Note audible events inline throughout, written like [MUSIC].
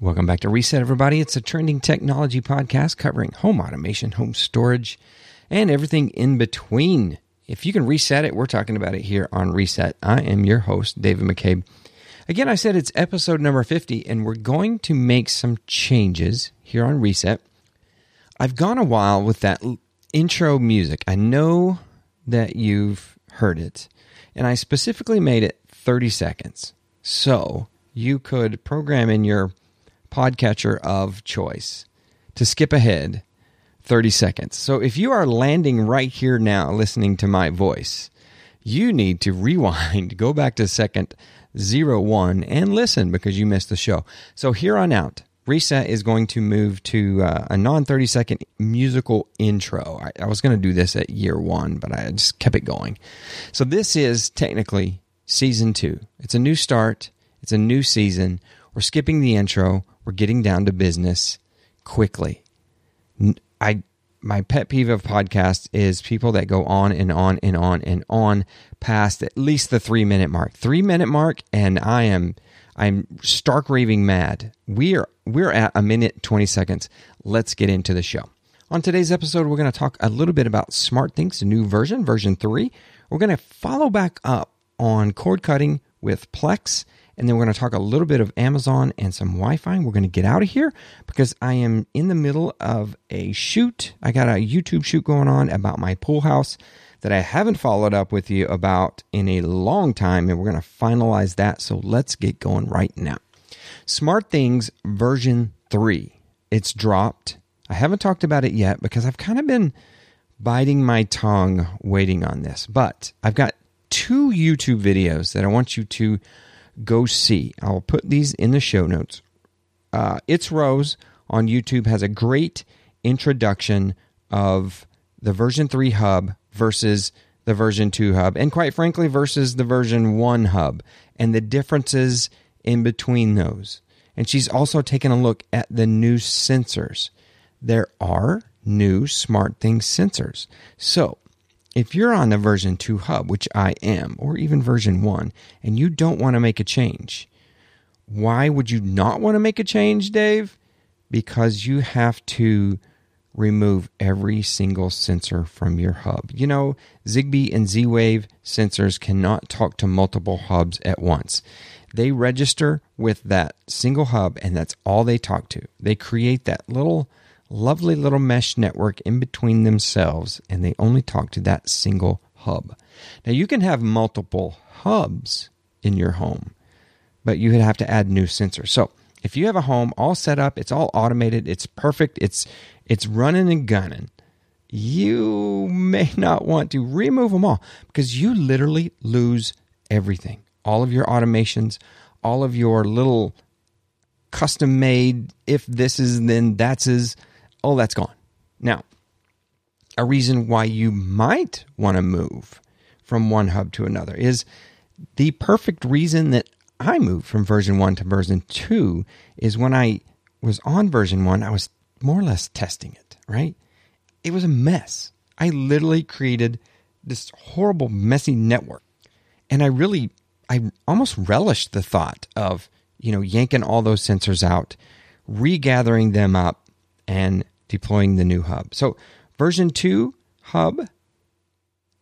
Welcome back to Reset, everybody. It's a trending technology podcast covering home automation, home storage, and everything in between. If you can reset it, we're talking about it here on Reset. I am your host, David McCabe. Again, I said it's episode number 50, and we're going to make some changes here on Reset. I've gone a while with that intro music. I know that you've heard it, and I specifically made it 30 seconds. So you could program in your podcatcher of choice to skip ahead 30 seconds. So if you are landing right here now listening to my voice, you need to rewind, go back to second zero one, and listen because you missed the show. So here on out, Reset is going to move to uh, a non 30 second musical intro. I, I was going to do this at year one, but I just kept it going. So this is technically season two. It's a new start, it's a new season. We're skipping the intro, we're getting down to business quickly. I my pet peeve of podcasts is people that go on and on and on and on past at least the three minute mark. Three minute mark, and I am I'm stark raving mad. We are we're at a minute twenty seconds. Let's get into the show. On today's episode, we're going to talk a little bit about SmartThings, new version, version three. We're going to follow back up on cord cutting with Plex and then we're going to talk a little bit of Amazon and some Wi Fi. We're going to get out of here because I am in the middle of a shoot. I got a YouTube shoot going on about my pool house that I haven't followed up with you about in a long time, and we're going to finalize that. So let's get going right now. SmartThings version 3. It's dropped. I haven't talked about it yet because I've kind of been biting my tongue waiting on this. But I've got two YouTube videos that I want you to go see. I'll put these in the show notes. Uh, it's Rose on YouTube has a great introduction of the version 3 hub versus the version 2 hub, and quite frankly, versus the version 1 hub, and the differences in between those. And she's also taken a look at the new sensors. There are new SmartThings sensors. So if you're on the version 2 hub, which I am, or even version 1, and you don't want to make a change, why would you not want to make a change, Dave? Because you have to remove every single sensor from your hub. You know, Zigbee and Z Wave sensors cannot talk to multiple hubs at once. They register with that single hub, and that's all they talk to. They create that little lovely little mesh network in between themselves, and they only talk to that single hub. Now, you can have multiple hubs in your home, but you would have to add new sensors. So, if you have a home all set up, it's all automated, it's perfect, it's it's running and gunning. You may [LAUGHS] not want to remove them all because you literally lose everything. All of your automations, all of your little custom made if this is then that's is all that's gone. Now, a reason why you might want to move from one hub to another is the perfect reason that I moved from version 1 to version 2 is when I was on version 1, I was more or less testing it, right? It was a mess. I literally created this horrible, messy network. And I really, I almost relished the thought of, you know, yanking all those sensors out, regathering them up, and deploying the new hub. So version two hub,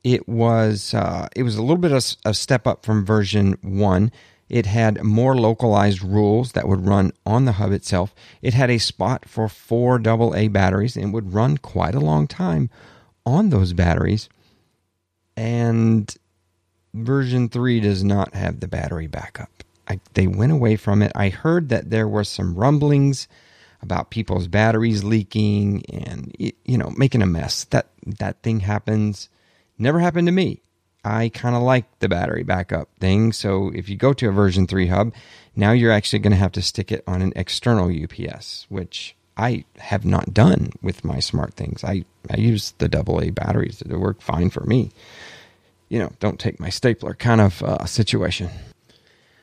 it was uh, it was a little bit of a step up from version one. It had more localized rules that would run on the hub itself. It had a spot for four AA batteries and would run quite a long time on those batteries. And version 3 does not have the battery backup. I, they went away from it. I heard that there were some rumblings about people's batteries leaking and you know making a mess. That that thing happens. Never happened to me. I kind of like the battery backup thing. So if you go to a version 3 hub, now you're actually going to have to stick it on an external UPS, which I have not done with my SmartThings. I, I use the AA batteries. They work fine for me. You know, don't take my stapler kind of uh, situation.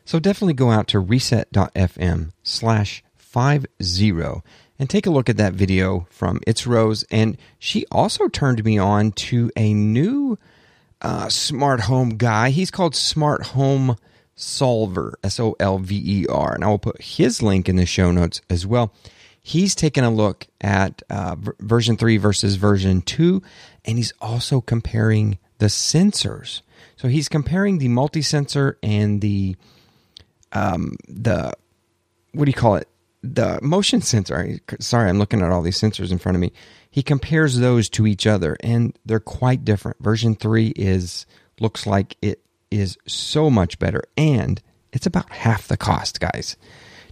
So definitely go out to reset.fm slash Five zero, and take a look at that video from It's Rose. And she also turned me on to a new uh, smart home guy. He's called Smart Home Solver, S O L V E R. And I will put his link in the show notes as well. He's taken a look at uh, version 3 versus version 2, and he's also comparing the sensors. So he's comparing the multi sensor and the um, the what do you call it? The motion sensor. Sorry, I'm looking at all these sensors in front of me. He compares those to each other, and they're quite different. Version three is looks like it is so much better, and it's about half the cost, guys.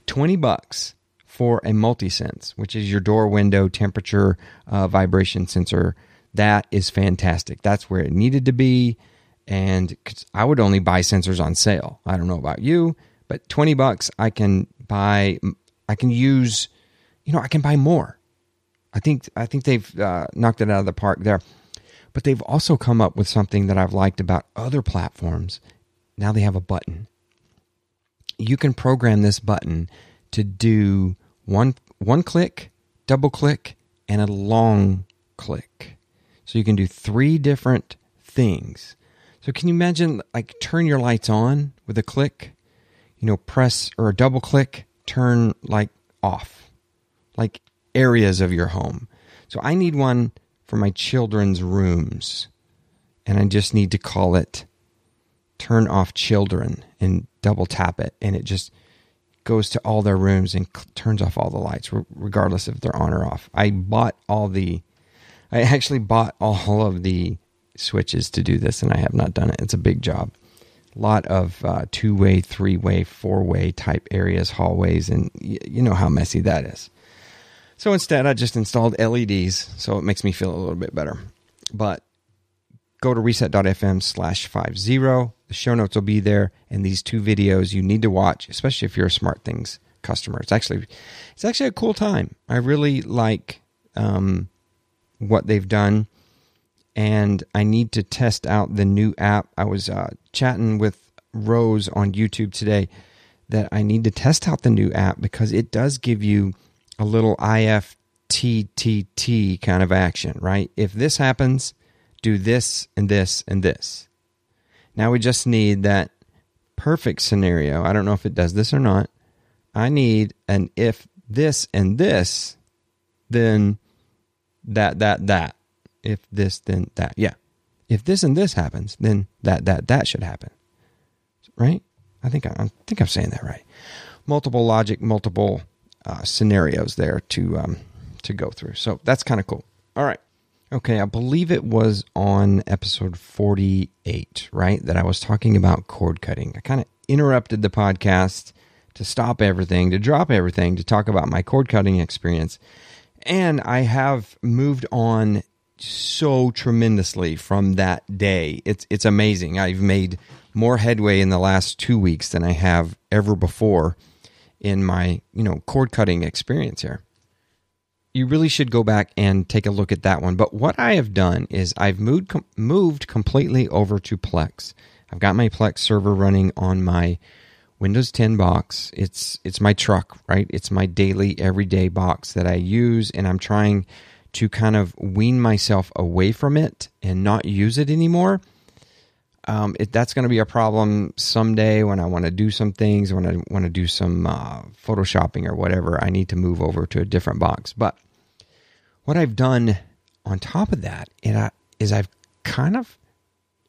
Twenty bucks for a multi-sense, which is your door window temperature uh, vibration sensor. That is fantastic. That's where it needed to be. And I would only buy sensors on sale. I don't know about you, but 20 bucks, I can buy, I can use, you know, I can buy more. I think, I think they've uh, knocked it out of the park there. But they've also come up with something that I've liked about other platforms. Now they have a button. You can program this button to do one one click, double click, and a long click. So you can do three different things. So can you imagine like turn your lights on with a click? you know, press or a double click, turn like off, like areas of your home. So I need one for my children's rooms, and I just need to call it turn off children and double tap it, and it just goes to all their rooms and turns off all the lights, regardless if they're on or off. I bought all the, I actually bought all of the switches to do this, and I have not done it. It's a big job lot of uh, two way, three way, four way type areas, hallways, and y- you know how messy that is. So instead, I just installed LEDs, so it makes me feel a little bit better. But go to reset.fm slash 50. The show notes will be there, and these two videos you need to watch, especially if you're a SmartThings customer. It's actually it's actually a cool time. I really like um, what they've done and I need to test out the new app. I was uh, chatting with Rose on YouTube today that I need to test out the new app because it does give you a little IFTTT kind of action, right? If this happens, do this and this and this. Now we just need that perfect scenario. I don't know if it does this or not. I need an if this and this, then that, that, that if this, then that. Yeah. If this and this happens, then that, that, that should happen. Right? I think I, I think I'm saying that right. Multiple logic, multiple uh, scenarios there to um, to go through. So that's kind of cool. All right. Okay, I believe it was on episode 48, right? That I was talking about cord cutting. I kind of interrupted the podcast to stop everything, to drop everything, to talk about my cord cutting experience. And I have moved on so tremendously from that day. It's it's amazing. I've made more headway in the last 2 weeks than I have ever before in my, you know, cord cutting experience here. You really should go back and take a look at that one. But what I have done is I've moved com- moved completely over to Plex. I've got my Plex server running on my Windows 10 box. It's it's my truck, right? It's my daily everyday box that I use and I'm trying to kind of wean myself away from it and not use it anymore. Um, it, that's going to be a problem someday when I want to do some things, when I want to do some uh, photoshopping or whatever. I need to move over to a different box. But what I've done on top of that is I've kind of,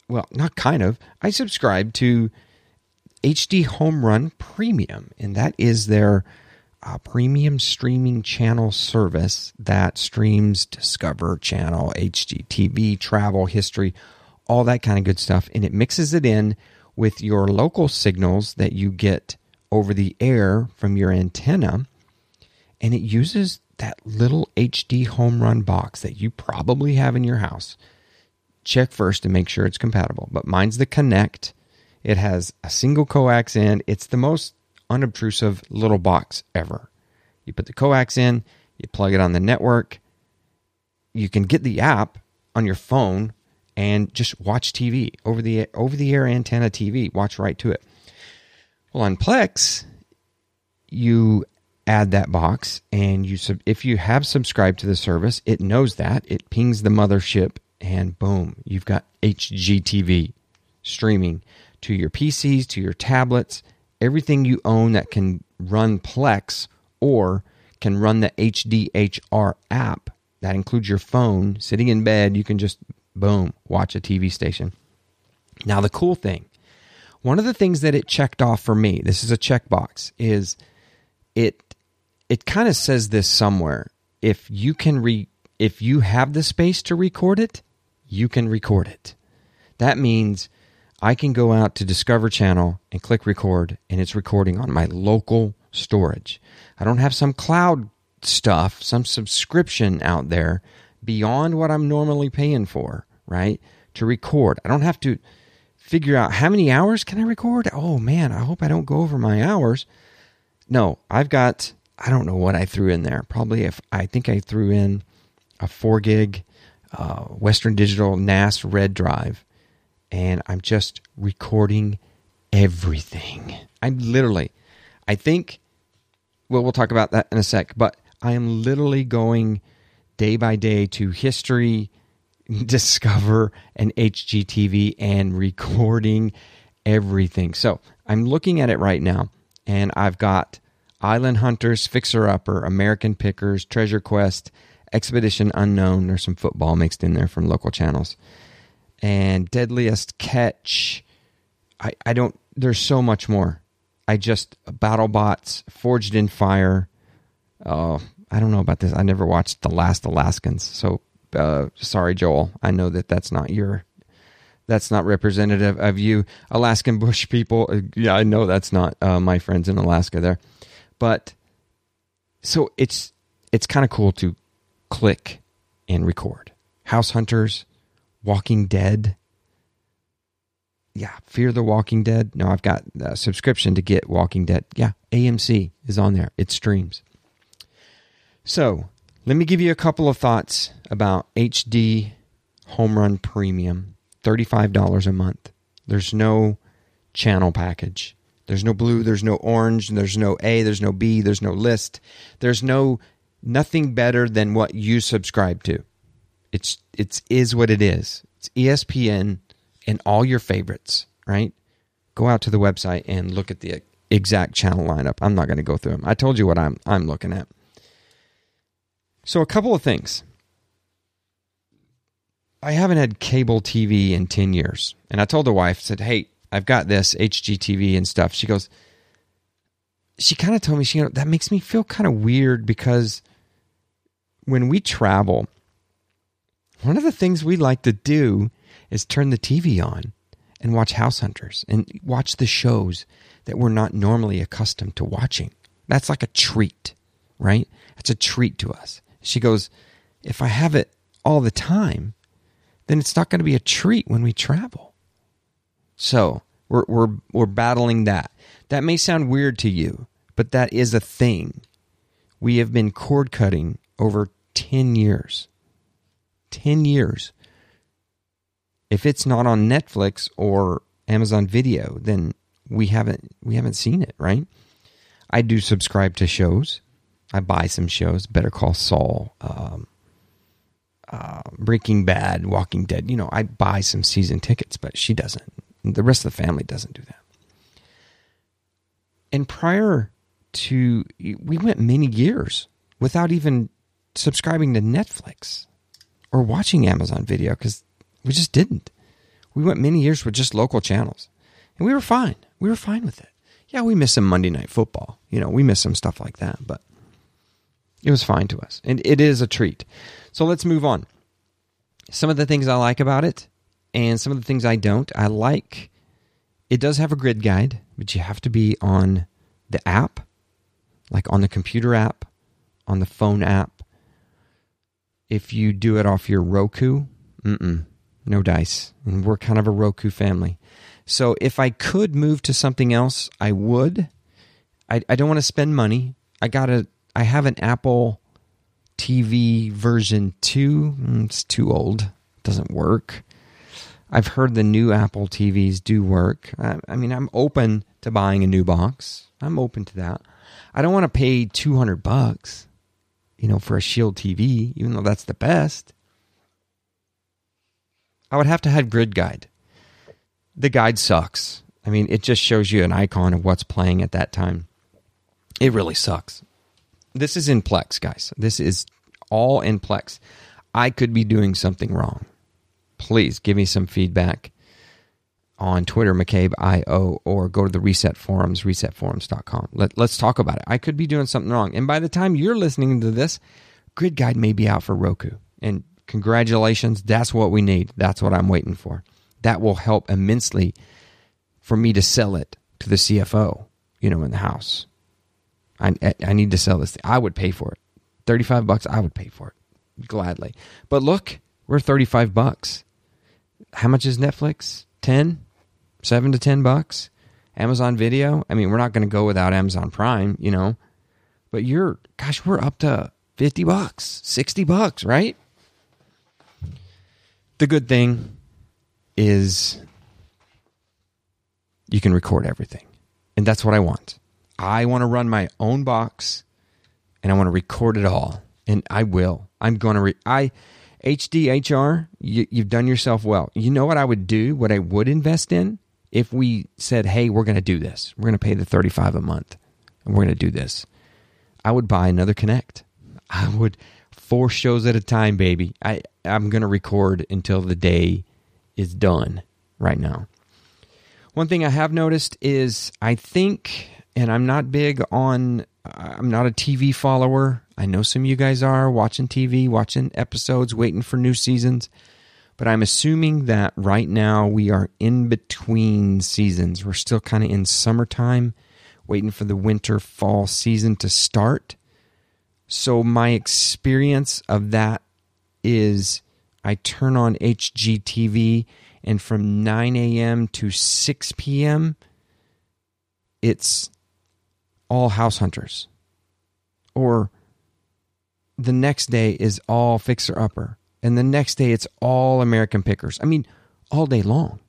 well, not kind of, I subscribe to HDHomeRun Premium, and that is their a premium streaming channel service that streams Discover Channel, HGTV, travel, history, all that kind of good stuff. And it mixes it in with your local signals that you get over the air from your antenna. And it uses that little HDHomeRun box that you probably have in your house. Check first to make sure it's compatible. But mine's the Connect. It has a single coax in. It's the most unobtrusive little box ever. You put the coax in, you plug it on the network. You can get the app on your phone and just watch TV over the over the air antenna TV. Watch right to it. Well, on Plex, you add that box, and you sub- if you have subscribed to the service, it knows that it pings the mothership, and boom, you've got HGTV streaming to your PCs, to your tablets, everything you own that can run Plex or can run the HDHR app. That includes your phone. Sitting in bed, you can just, boom, watch a TV station. Now, the cool thing, one of the things that it checked off for me, this is a checkbox, is it it kind of says this somewhere. If you can re if you have the space to record it, you can record it. That means I can go out to Discover Channel and click record, and it's recording on my local storage. I don't have some cloud stuff, some subscription out there beyond what I'm normally paying for, right? To record. I don't have to figure out how many hours can I record? Oh man, I hope I don't go over my hours. No, I've got I don't know what I threw in there. Probably if I think I threw in a 4 gig uh, Western Digital NAS red drive and I'm just recording everything. I'm literally, I think, well, we'll talk about that in a sec, but I am literally going day by day to history, [LAUGHS] discover, and HGTV and recording everything. So I'm looking at it right now, and I've got Island Hunters, Fixer Upper, American Pickers, Treasure Quest, Expedition Unknown. There's some football mixed in there from local channels and Deadliest Catch. I, I don't, there's so much more. I just, BattleBots, Forged in Fire. Oh, I don't know about this. I never watched The Last Alaskans. So, uh, sorry, Joel. I know that that's not your, that's not representative of you, Alaskan Bush people. Uh, yeah, I know that's not uh, my friends in Alaska there. But, so it's, it's kind of cool to click and record. House Hunters, Walking Dead. Yeah, Fear the Walking Dead. No, I've got a subscription to get Walking Dead. Yeah, AMC is on there. It streams. So, let me give you a couple of thoughts about HD Home Run Premium. $35 a month. There's no channel package. There's no blue, there's no orange, there's no A, there's no B, there's no list. There's no nothing better than what you subscribe to. It's it's is what it is. It's ESPN and all your favorites, right? Go out to the website and look at the exact channel lineup. I'm not going to go through them. I told you what I'm I'm looking at. So a couple of things. I haven't had cable TV in 10 years. And I told the wife, said, "Hey, I've got this HGTV and stuff." She goes she kind of told me she you know, that makes me feel kind of weird because when we travel, one of the things we like to do is turn the TV on and watch House Hunters and watch the shows that we're not normally accustomed to watching. That's like a treat, right? It's a treat to us. She goes, If I have it all the time, then it's not going to be a treat when we travel. So we're, we're, we're battling that. That may sound weird to you, but that is a thing. We have been cord cutting over 10 years. 10 years. If it's not on Netflix or Amazon Video, then we haven't we haven't seen it, right? I do subscribe to shows. I buy some shows. Better Call Saul, um, uh, Breaking Bad, Walking Dead. You know, I buy some season tickets, but she doesn't. The rest of the family doesn't do that. And prior to, we went many years without even subscribing to Netflix or watching Amazon Video because we just didn't. We went many years with just local channels, and we were fine. We were fine with it. Yeah, we miss some Monday Night Football. You know, we miss some stuff like that, but it was fine to us, and it is a treat. So let's move on. Some of the things I like about it, and some of the things I don't. I like it does have a grid guide, but you have to be on the app, like on the computer app, on the phone app, if you do it off your Roku, no dice. And we're kind of a Roku family. So if I could move to something else, I would. I, I don't want to spend money. I got a I have an Apple TV version 2. Mm, it's too old. It doesn't work. I've heard the new Apple TVs do work. I, I mean, I'm open to buying a new box. I'm open to that. I don't want to pay 200 bucks you know, for a Shield TV, even though that's the best, I would have to have Grid Guide. The guide sucks. I mean, it just shows you an icon of what's playing at that time. It really sucks. This is in Plex, guys. This is all in Plex. I could be doing something wrong. Please give me some feedback on Twitter, McCabe.io, or go to the Reset Forums, resetforums.com. Let, let's talk about it. I could be doing something wrong. And by the time you're listening to this, Grid Guide may be out for Roku. And congratulations, that's what we need. That's what I'm waiting for. That will help immensely for me to sell it to the CFO, you know, in the house. I, I need to sell this. I would pay for it. 35 bucks, I would pay for it gladly. But look, we're 35 bucks. How much is Netflix? 10? 7 to 10 bucks? Amazon Video? I mean, we're not going to go without Amazon Prime, you know. But you're gosh, we're up to 50 bucks, 60 bucks, right? The good thing is you can record everything. And that's what I want. I want to run my own box and I want to record it all. And I will. I'm going to re- I HDHR, you, you've done yourself well. You know what I would do? What I would invest in if we said, "Hey, we're going to do this. We're going to pay the 35 a month and we're going to do this." I would buy another Connect. I would four shows at a time, baby. I I'm going to record until the day is done right now. One thing I have noticed is I think, and I'm not big on, I'm not a TV follower. I know some of you guys are watching TV, watching episodes, waiting for new seasons. But I'm assuming that right now we are in between seasons. We're still kind of in summertime, waiting for the winter fall season to start. So my experience of that is I turn on HGTV and from 9 a.m. to 6 p.m., it's all house hunters. Or the next day is all fixer upper. And the next day it's all American pickers. I mean, all day long.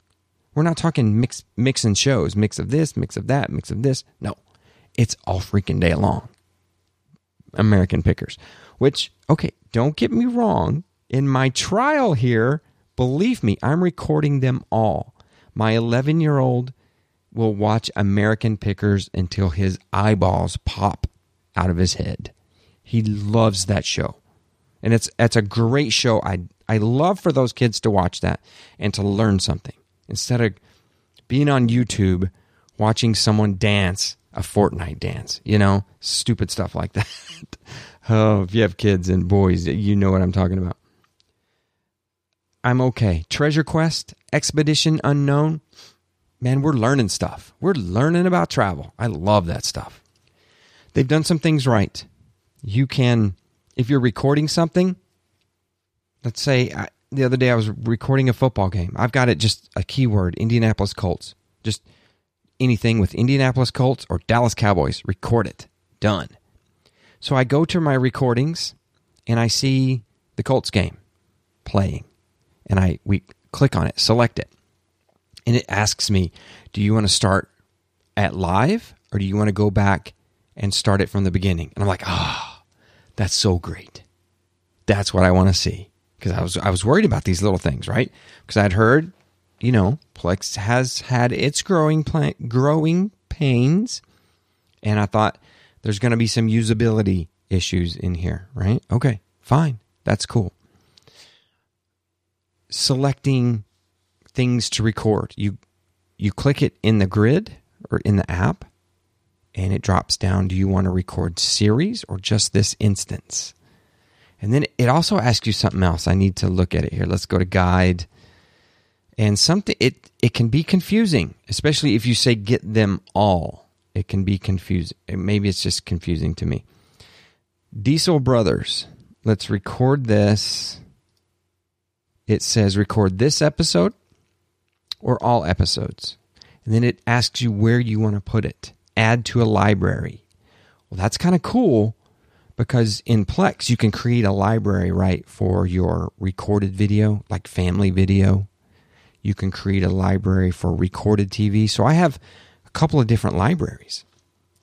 We're not talking mix mix and shows, mix of this, mix of that, mix of this. No. It's all freaking day long. American pickers. Which, okay, don't get me wrong. In my trial here, Believe me, I'm recording them all. My 11 year old will watch American Pickers until his eyeballs pop out of his head. He loves that show. And it's it's a great show. I I love for those kids to watch that and to learn something instead of being on YouTube watching someone dance a Fortnite dance, you know, stupid stuff like that. [LAUGHS] oh, if you have kids and boys, you know what I'm talking about. I'm okay. Treasure Quest, Expedition Unknown. Man, we're learning stuff. We're learning about travel. I love that stuff. They've done some things right. You can, if you're recording something, let's say I, the other day I was recording a football game. I've got it just a keyword Indianapolis Colts. Just anything with Indianapolis Colts or Dallas Cowboys, record it. Done. So I go to my recordings and I see the Colts game playing and I we click on it, select it, and it asks me, "Do you want to start at live or do you want to go back and start it from the beginning?" And I'm like, "Ah, oh, that's so great. That's what I want to see." Because I was I was worried about these little things, right? Because I'd heard, you know, Plex has had its growing growing pains, and I thought there's going to be some usability issues in here, right? Okay, fine, that's cool selecting things to record. You you click it in the grid or in the app and it drops down do you want to record series or just this instance? And then it also asks you something else. I need to look at it here. Let's go to guide. And something it it can be confusing, especially if you say get them all. It can be confusing. Maybe it's just confusing to me. Diesel Brothers. Let's record this it says record this episode or all episodes. And then it asks you where you want to put it. Add to a library. Well, that's kind of cool because in Plex, you can create a library, right, for your recorded video, like family video. You can create a library for recorded TV. So I have a couple of different libraries.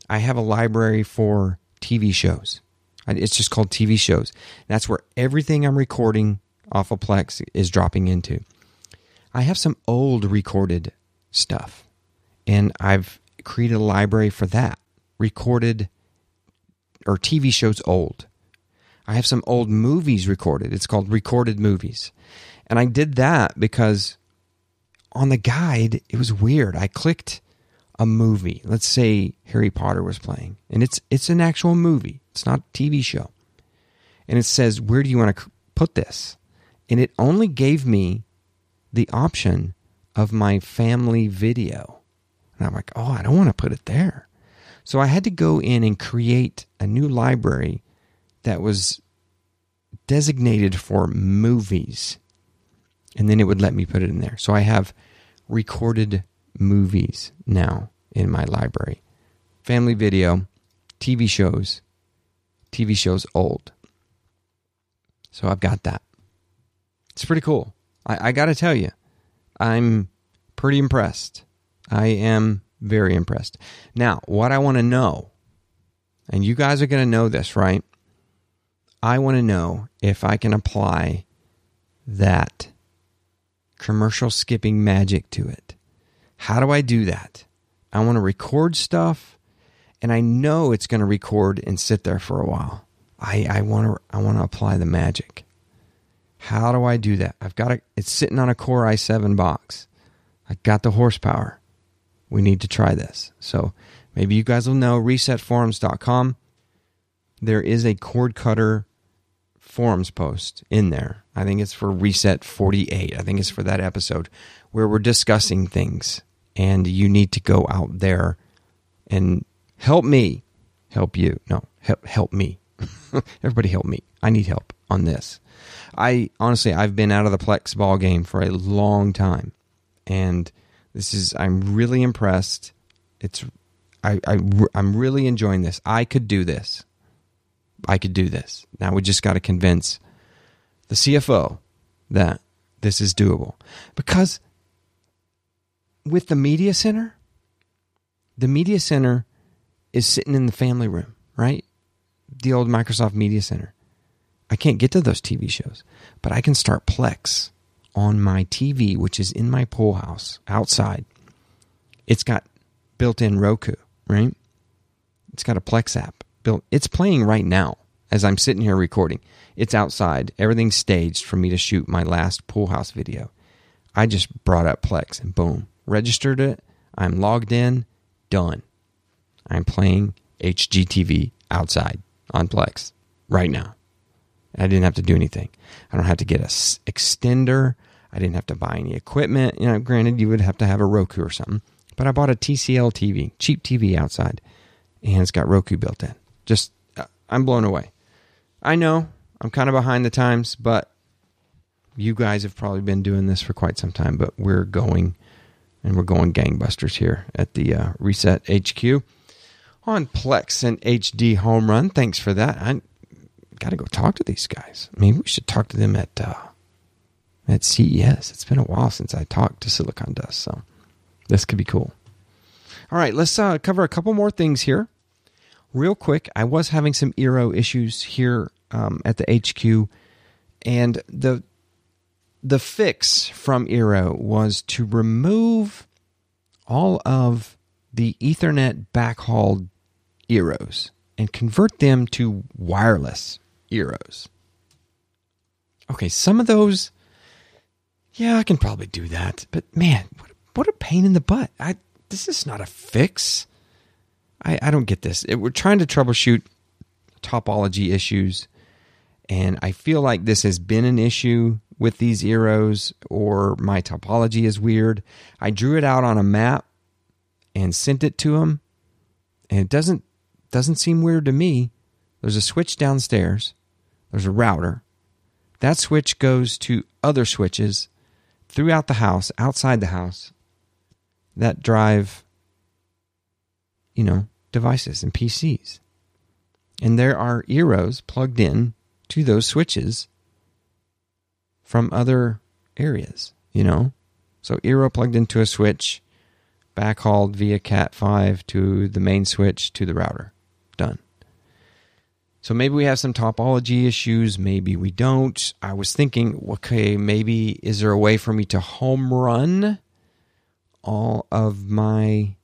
I have a library for TV shows. It's just called TV shows. That's where everything I'm recording off of Plex is dropping into. I have some old recorded stuff, and I've created a library for that. Recorded or TV shows old. I have some old movies recorded. It's called Recorded Movies. And I did that because on the guide, it was weird. I clicked a movie. Let's say Harry Potter was playing, and it's it's an actual movie. It's not a TV show. And it says, "Where do you want to put this?" And it only gave me the option of my family video. And I'm like, "Oh, I don't want to put it there." So I had to go in and create a new library that was designated for movies. And then it would let me put it in there. So I have recorded movies now in my library family video, TV shows, TV shows old. So I've got that. It's pretty cool. I, I got to tell you, I'm pretty impressed. I am very impressed. Now, what I want to know, and you guys are going to know this, right? I want to know if I can apply that commercial skipping magic to it. How do I do that? I want to record stuff and I know it's going to record and sit there for a while. I, I want to I want to apply the magic. How do I do that? I've got it. It's sitting on a Core i7 box. I got the horsepower. We need to try this. So maybe you guys will know resetforums.com. There is a cord cutter forums post in there. I think it's for Reset 48. I think it's for that episode where we're discussing things. And you need to go out there and help me help you. No, help, help me. [LAUGHS] Everybody help me. I need help on this. I honestly, I've been out of the Plex ball game for a long time. And this is, I'm really impressed. It's, I, I, I'm really enjoying this. I could do this. I could do this. Now we just got to convince the CFO that this is doable. Because with the media center, the media center is sitting in the family room, right? The old Microsoft Media Center. I can't get to those TV shows, but I can start Plex on my TV, which is in my pool house outside. It's got built in Roku, right? It's got a Plex app built. It's playing right now as I'm sitting here recording. It's outside. Everything's staged for me to shoot my last pool house video. I just brought up Plex and boom, registered it. I'm logged in, done. I'm playing HGTV outside on Plex right now. I didn't have to do anything. I don't have to get a extender. I didn't have to buy any equipment. You know, granted, you would have to have a Roku or something, but I bought a TCL TV, cheap TV outside, and it's got Roku built in. Just, uh, I'm blown away. I know I'm kind of behind the times, but you guys have probably been doing this for quite some time, but we're going and we're going gangbusters here at the uh, Reset HQ on Plex and HDHomeRun. Thanks for that. I got to go talk to these guys. Mean, we should talk to them at uh, at CES. It's been a while since I talked to SiliconDust, so this could be cool. All right, let's uh, cover a couple more things here real quick, I was having some Eero issues here um, at the HQ, and the the fix from Eero was to remove all of the Ethernet backhaul Eeros and convert them to wireless Eeros. Okay, some of those, yeah, I can probably do that, but man, what, what a pain in the butt! I this is not a fix. I, I don't get this. It, we're trying to troubleshoot topology issues, and I feel like this has been an issue with these Eeros, or my topology is weird. I drew it out on a map and sent it to him, and it doesn't doesn't seem weird to me. There's a switch downstairs. There's a router. That switch goes to other switches throughout the house, outside the house, that drive, you know, devices and PCs. And there are Eeros plugged in to those switches from other areas, you know? So Eero plugged into a switch, backhauled via Cat5 to the main switch to the router. Done. So maybe we have some topology issues, maybe we don't. I was thinking, okay, maybe is there a way for me to home run all of my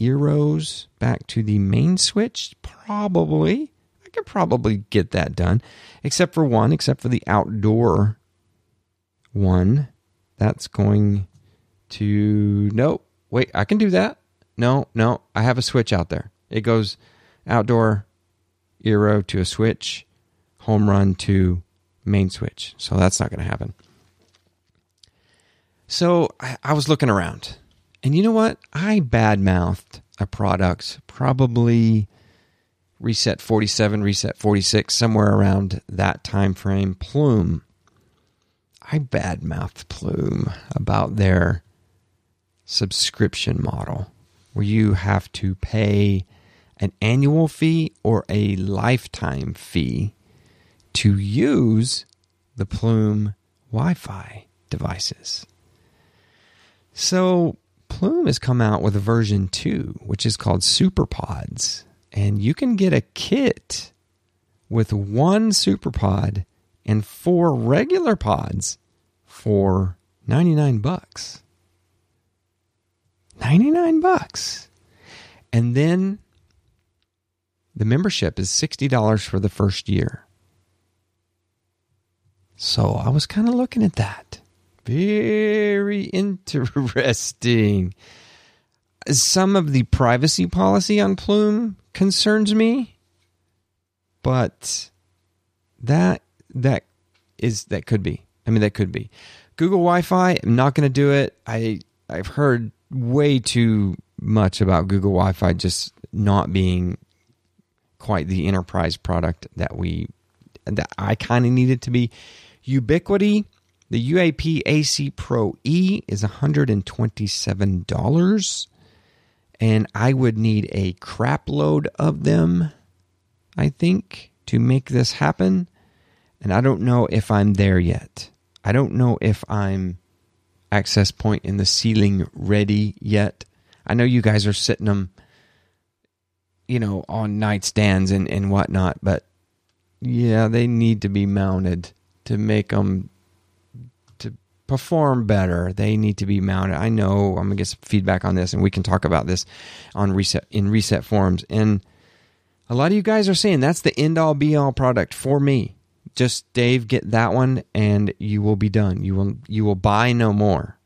Eeros back to the main switch? Probably. I could probably get that done. Except for one, except for the outdoor one. That's going to. No, wait, I can do that. No, no, I have a switch out there. It goes outdoor Eero to a switch, home run to main switch. So that's not going to happen. So I, I, was looking around, and you know what? I badmouthed a product probably reset 47, reset 46, somewhere around that time frame. Plume. I badmouthed Plume about their subscription model where you have to pay an annual fee or a lifetime fee to use the Plume Wi Fi devices. So, Plume has come out with a version 2, which is called SuperPods. And you can get a kit with one SuperPod and four regular pods for 99 bucks. 99 bucks. And then the membership is $60 for the first year. So I was kind of looking at that. Very interesting. Some of the privacy policy on Plume concerns me, but that that is that could be. I mean that could be. Google Wi-Fi, I'm not going to do it. I I've heard way too much about Google Wi Fi just not being quite the enterprise product that we that I kind of needed to be. Ubiquiti, the UAP AC Pro E is $127 and I would need a crap load of them I think to make this happen and I don't know if I'm there yet. I don't know if I'm access point in the ceiling ready yet. I know you guys are sitting them, you know, on nightstands and, and whatnot, but yeah, they need to be mounted to make them to perform better. They need to be mounted. I know I'm gonna get some feedback on this, and we can talk about this on reset in reset forums. And a lot of you guys are saying that's the end all be all product for me just Dave, get that one, and you will be done. You will you will buy no more.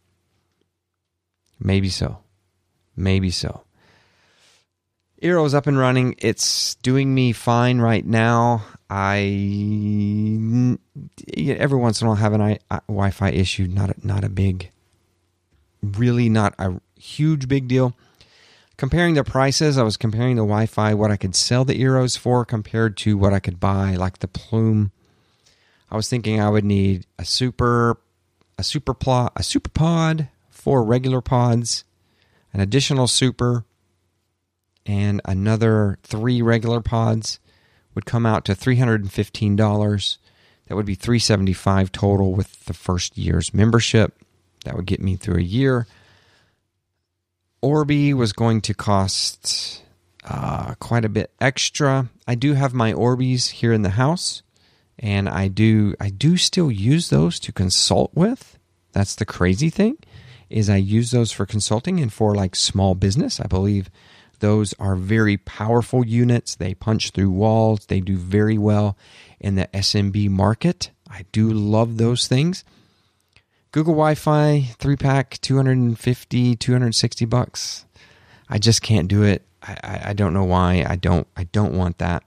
Maybe so, maybe so. Eero's up and running. It's doing me fine right now. I every once in a while have an I, I, Wi-Fi issue. Not a, not a big, really not a huge big deal. Comparing the prices, I was comparing the Wi-Fi, what I could sell the Eeros for compared to what I could buy, like the Plume I was thinking I would need a super, a super plot, a super pod, four regular pods, an additional super, and another three regular pods would come out to three hundred and fifteen dollars. That would be three seventy five total with the first year's membership. That would get me through a year. Orbi was going to cost uh, quite a bit extra. I do have my Orbis here in the house and I do I do still use those to consult with. That's the crazy thing is I use those for consulting and for like small business. I believe those are very powerful units. They punch through walls. They do very well in the SMB market. I do love those things. Google Wi-Fi 3-pack 250 260 bucks. I just can't do it. I, I, I don't know why. I don't I don't want that.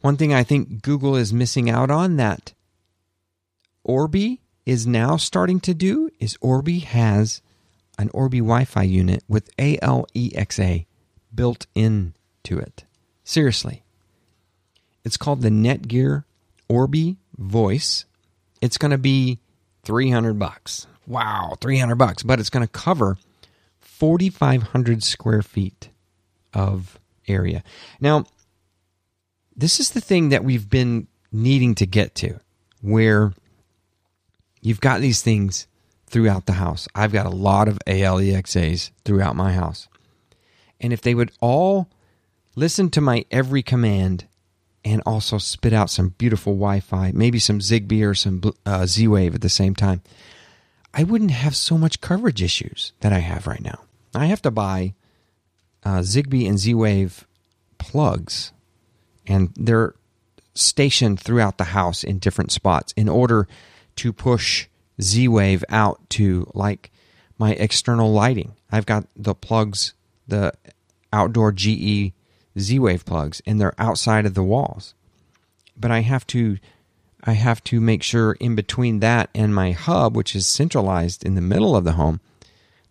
One thing I think Google is missing out on that Orbi is now starting to do is Orbi has an Orbi Wi Fi unit with ALEXA built into it. Seriously. It's called the Netgear Orbi Voice. It's going to be 300 bucks. Wow, 300 bucks, but it's going to cover 4500 square feet of area. Now, this is the thing that we've been needing to get to where you've got these things throughout the house. I've got a lot of ALEXAs throughout my house. And if they would all listen to my every command and also spit out some beautiful Wi Fi, maybe some Zigbee or some uh, Z Wave at the same time, I wouldn't have so much coverage issues that I have right now. I have to buy uh, Zigbee and Z Wave plugs, and they're stationed throughout the house in different spots in order to push Z Wave out to like my external lighting. I've got the plugs, the outdoor GE Z Wave plugs, and they're outside of the walls. But I have to I have to make sure in between that and my hub, which is centralized in the middle of the home,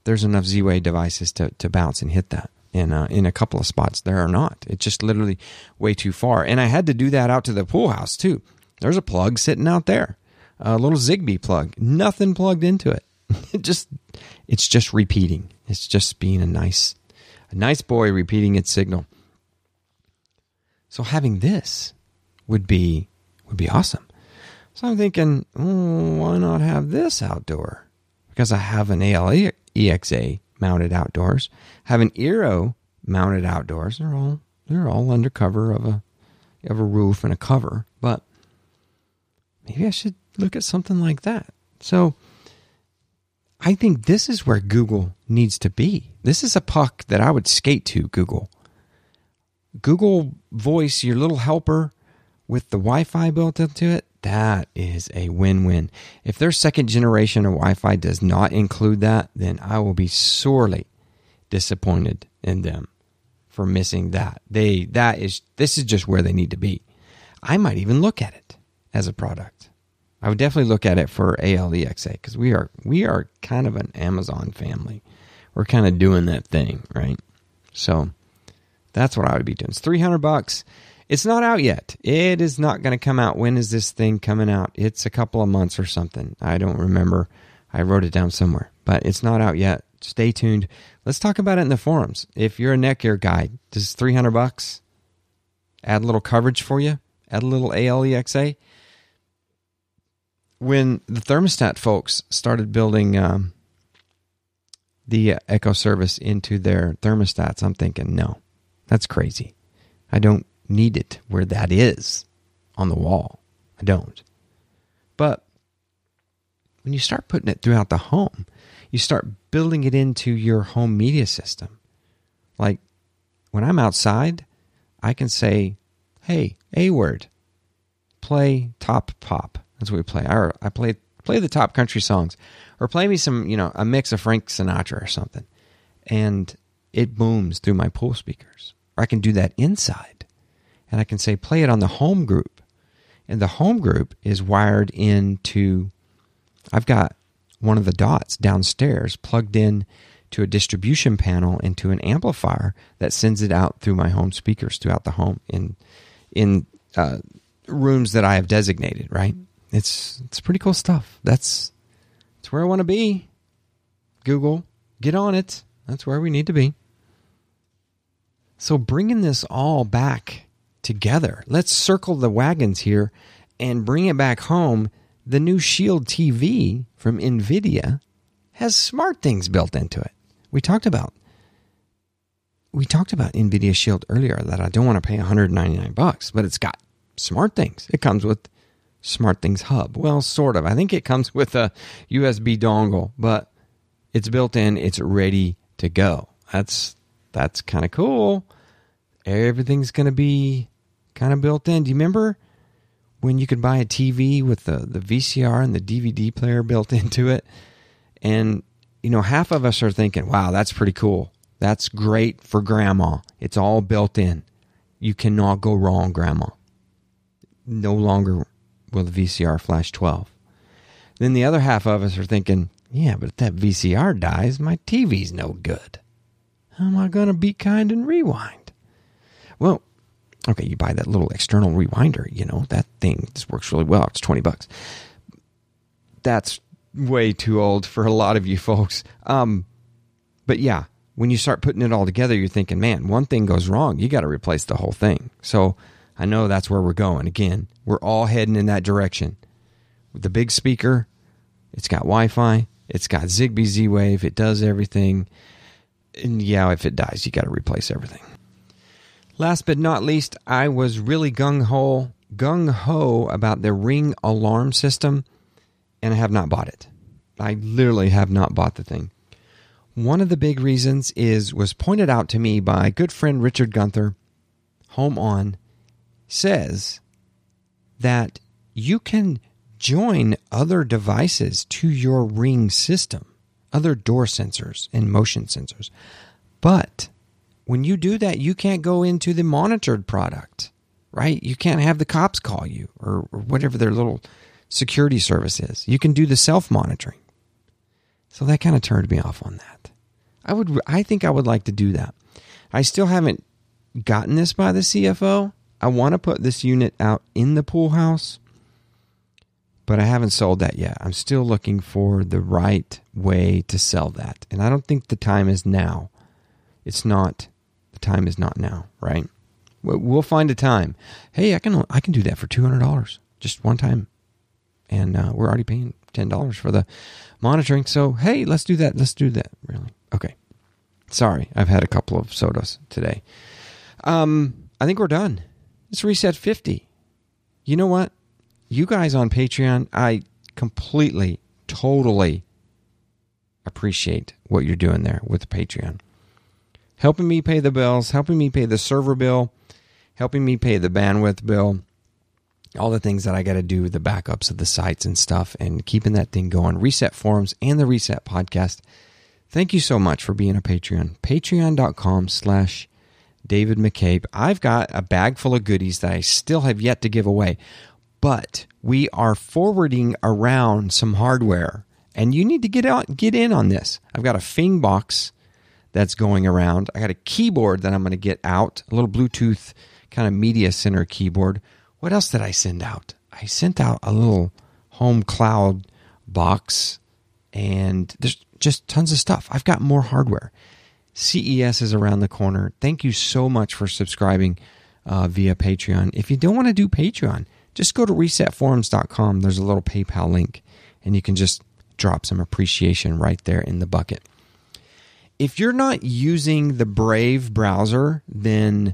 there's enough Z Wave devices to, to bounce and hit that. And uh, in a couple of spots, there are not. It's just literally way too far. And I had to do that out to the pool house too. There's a plug sitting out there, a little Zigbee plug, nothing plugged into it. it [LAUGHS] just, it's just repeating. It's just being a nice, a nice boy repeating its signal. So having this would be would be awesome. So I'm thinking, oh, why not have this outdoor? Because I have an AL EXA mounted outdoors, have an Eero mounted outdoors. They're all they're all under cover of a of a roof and a cover, but maybe I should look at something like that. So I think this is where Google needs to be. This is a puck that I would skate to, Google. Google Voice, your little helper with the Wi Fi built into it, that is a win win. If their second generation of Wi Fi does not include that, then I will be sorely disappointed in them for missing that. They that is this is just where they need to be. I might even look at it as a product. I would definitely look at it for ALEXA because we are we are kind of an Amazon family. We're kind of doing that thing, right? So that's what I would be doing. It's 300 bucks. It's not out yet. It is not going to come out. When is this thing coming out? It's a couple of months or something. I don't remember. I wrote it down somewhere, but it's not out yet. Stay tuned. Let's talk about it in the forums. If you're a Netgear guy, does 300 bucks add a little coverage for you? Add a little ALEXA? When the thermostat folks started building um, the Echo service into their thermostats, I'm thinking, no, that's crazy. I don't need it where that is on the wall. I don't. But when you start putting it throughout the home, you start building it into your home media system. Like when I'm outside, I can say, hey, A word, play top pop. That's what we play. I, I play play the top country songs or play me some, you know, a mix of Frank Sinatra or something. And it booms through my pool speakers. Or I can do that inside. And I can say, play it on the home group. And the home group is wired into, I've got one of the dots downstairs plugged in to a distribution panel into an amplifier that sends it out through my home speakers throughout the home in in uh, rooms that I have designated. Right? It's it's pretty cool stuff. That's that's where I want to be. Google, get on it. That's where we need to be. So, bringing this all back together, let's circle the wagons here and bring it back home. The new Shield TV from NVIDIA has SmartThings built into it. We talked about we talked about NVIDIA Shield earlier that I don't want to pay 199 bucks, but it's got SmartThings. It comes with SmartThings Hub. Well, sort of. I think it comes with a USB dongle, but it's built in, it's ready to go. That's that's kind of cool. Everything's going to be kind of built in. Do you remember when you could buy a TV with the, the VCR and the DVD player built [LAUGHS] into it? And, you know, half of us are thinking, wow, that's pretty cool. That's great for grandma. It's all built in. You cannot go wrong, grandma. No longer will the VCR flash 12. Then the other half of us are thinking, yeah, but if that VCR dies, my TV's no good. How am I going to be kind and rewind? Well, okay, you buy that little external rewinder, you know, that thing this works really well. It's 20 bucks. That's way too old for a lot of you folks. Um, but yeah, when you start putting it all together, you're thinking, man, one thing goes wrong, you got to replace the whole thing. So I know that's where we're going. Again, we're all heading in that direction. The big speaker, it's got Wi Fi, it's got Zigbee Z Wave, it does everything and yeah, if it dies, you got to replace everything. Last but not least, I was really gung ho, gung ho about the Ring alarm system, and I have not bought it. I literally have not bought the thing. One of the big reasons is was pointed out to me by good friend Richard Gunther, Home On, says that you can join other devices to your ring system, other door sensors and motion sensors. But when you do that, you can't go into the monitored product, right? You can't have the cops call you or, or whatever their little security service is. You can do the self monitoring. So that kind of turned me off on that. I would I think I would like to do that. I still haven't gotten this by the CFO. I want to put this unit out in the pool house, but I haven't sold that yet. I'm still looking for the right way to sell that. And I don't think the time is now. It's not the time is not now, right? We'll find a time. Hey, I can I can do that for $200 just one time. And uh, we're already paying $10 for the monitoring. So, hey, let's do that. Let's do that. Really? Okay. Sorry, I've had a couple of sodas today. Um, I think we're done. It's reset 50. You know what? You guys on Patreon, I completely, totally appreciate what you're doing there with Patreon. Helping me pay the bills, helping me pay the server bill, helping me pay the bandwidth bill, all the things that I got to do, the backups of the sites and stuff, and keeping that thing going. Reset Forums and the Reset Podcast. Thank you so much for being a Patreon. Patreon.com slash David McCabe. I've got a bag full of goodies that I still have yet to give away, but we are forwarding around some hardware, and you need to get out, get in on this. I've got a Fingbox that's going around. I got a keyboard that I'm going to get out, a little Bluetooth kind of media center keyboard. What else did I send out? I sent out a little home cloud box, and there's just tons of stuff. I've got more hardware. CES is around the corner. Thank you so much for subscribing uh, via Patreon. If you don't want to do Patreon, just go to resetforums.com. There's a little PayPal link, and you can just drop some appreciation right there in the bucket. If you're not using the Brave browser, then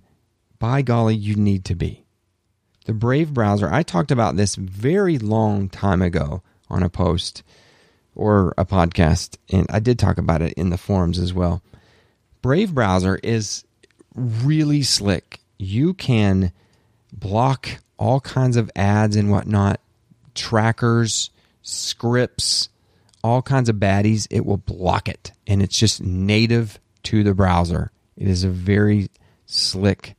by golly, you need to be. The Brave browser, I talked about this very long time ago on a post or a podcast, and I did talk about it in the forums as well. Brave browser is really slick. You can block all kinds of ads and whatnot, trackers, scripts, all kinds of baddies. It will block it, and it's just native to the browser. It is a very slick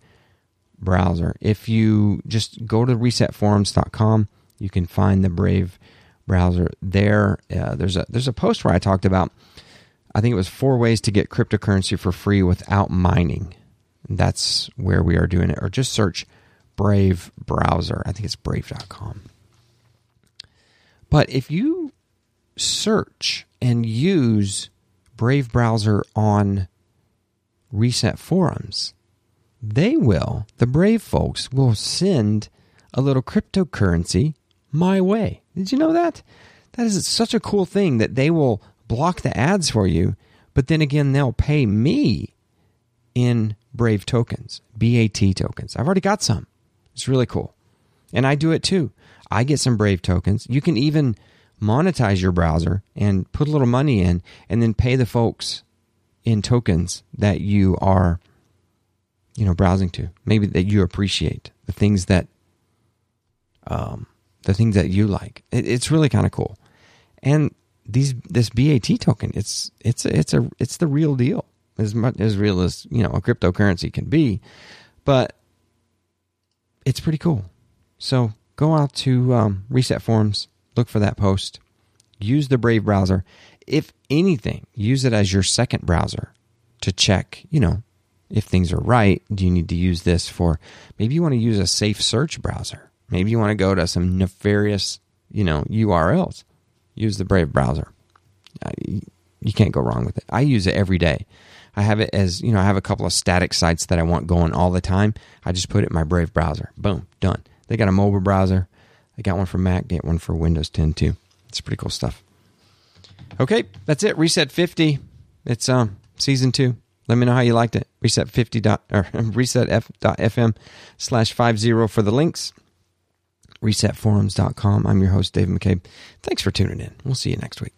browser. If you just go to resetforums.com, you can find the Brave browser there. Uh, there's a there's a post where I talked about I think it was four ways to get cryptocurrency for free without mining. That's where we are doing it. Or just search Brave browser. I think it's brave.com. But if you search and use Brave browser on Reset Forums, they will, the Brave folks will send a little cryptocurrency my way. Did you know that? That is such a cool thing that they will block the ads for you, but then again, they'll pay me in Brave tokens, BAT tokens. I've already got some. It's really cool. And I do it too. I get some Brave tokens. You can even monetize your browser and put a little money in and then pay the folks in tokens that you are you know browsing to maybe that you appreciate the things that um the things that you like. It, it's really kind of cool. And these this BAT token, it's it's it's a it's the real deal. As much as real as you know a cryptocurrency can be, but it's pretty cool. So go out to um, Reset Forums, look for that post, use the Brave browser. If anything, use it as your second browser to check. You know, if things are right. Do you need to use this for? Maybe you want to use a safe search browser Maybe you want to go to some nefarious, you know, URLs. Use the Brave browser. You can't go wrong with it. I use it every day. I have it as, you know, I have a couple of static sites that I want going all the time. I just put it in my Brave browser. Boom, done. They got a mobile browser. I got one for Mac, get one for Windows 10 too. It's pretty cool stuff. Okay, that's it. Reset 50. It's um season 2. Let me know how you liked it. Reset 50 dot or [LAUGHS] resetf.fm slash 50 for the links resetforums.com. I'm your host, David McCabe. Thanks for tuning in. We'll see you next week.